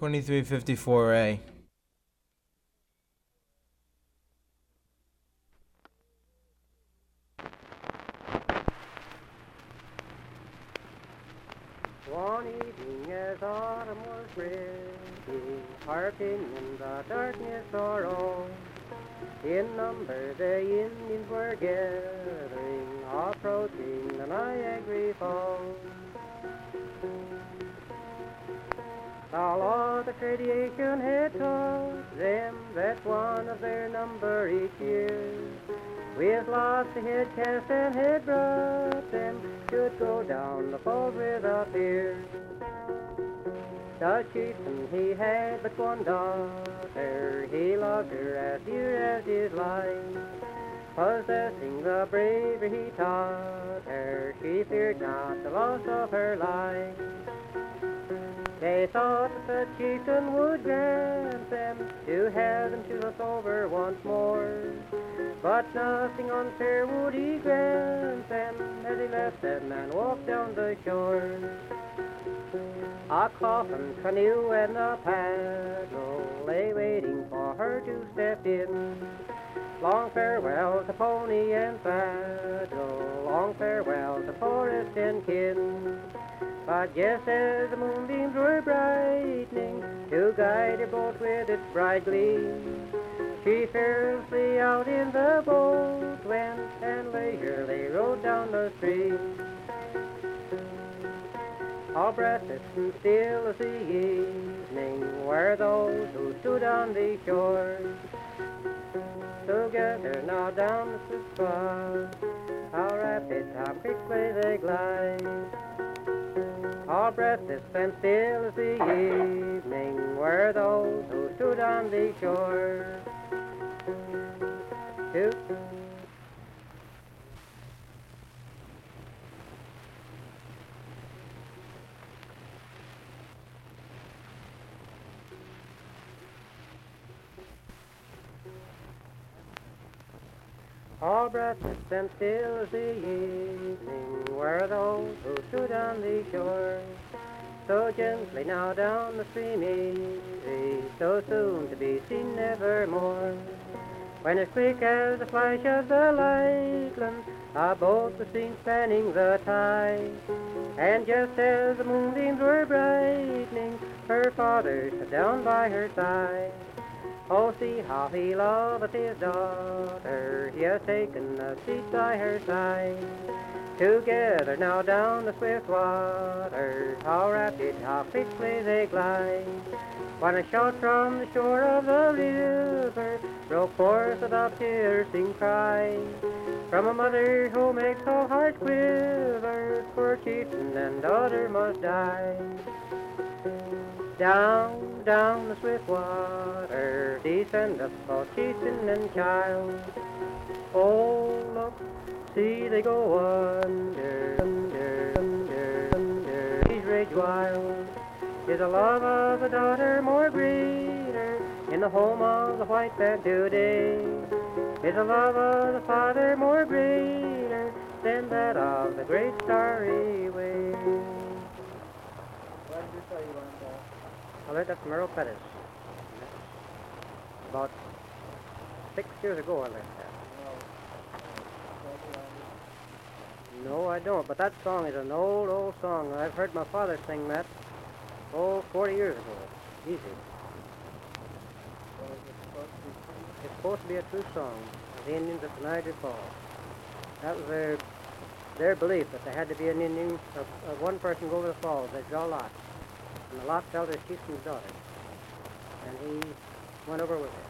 2354A. One evening as autumn was breaking, harping in the darkness sorrow. In number the Indians were gathering, approaching the Niagara Falls. Law of the tradition had taught them that one of their number each year, with lots of head cast and had brought them, should go down the falls without fear. The chieftain he had but one daughter, he loved her as dear as his life. Possessing the bravery he taught her, she feared not the loss of her life. Thought that the chieftain would grant them to have them to look over once more. But nothing unfair would he grant them as he left them and walked down the shore. A coffin, canoe, and a paddle lay waiting for her to step in. Long farewell to pony and saddle, long farewell to forest and kin. But just as the moonbeams were brightening to guide her boat with its bright gleam, she fearlessly out in the boat went and leisurely rode down the stream. All breathless and still as the evening were those who stood on the shore. Together now down the spot, how rapid, how quickly they glide. All breathless and still as the evening were those who stood on the shore. Two. All breathless and still as the evening were those who stood on the shore. So gently now down the stream easy, so soon to be seen nevermore. When as quick as the flash of the lightning, a boat was seen spanning the tide. And just as the moonbeams were brightening, her father sat down by her side. Oh, see how he loveth his daughter. He has taken a seat by her side. Together now down the swift water, how rapid, how quickly they glide. When a shout from the shore of the river broke forth with a piercing cry. From a mother who makes her heart quiver, poor chieftain and daughter must die. Down, down the swift water, descendeth both chieftain and child. Oh, look, see they go under, under, under, under these ridge wild. Is the love of a daughter more greater in the home of the white man today? Is the love of the father more greater than that of the great starry way? I learned that from Earl Pettis. About six years ago, I learned that. No, I don't. But that song is an old, old song. I've heard my father sing that, oh, 40 years ago. Easy. It's supposed to be a true song of the Indians the Niagara Falls. That was their their belief that there had to be an Indian, of, of one person go over the falls. They draw lots. And the to the chieftain's daughter. And he went over with her.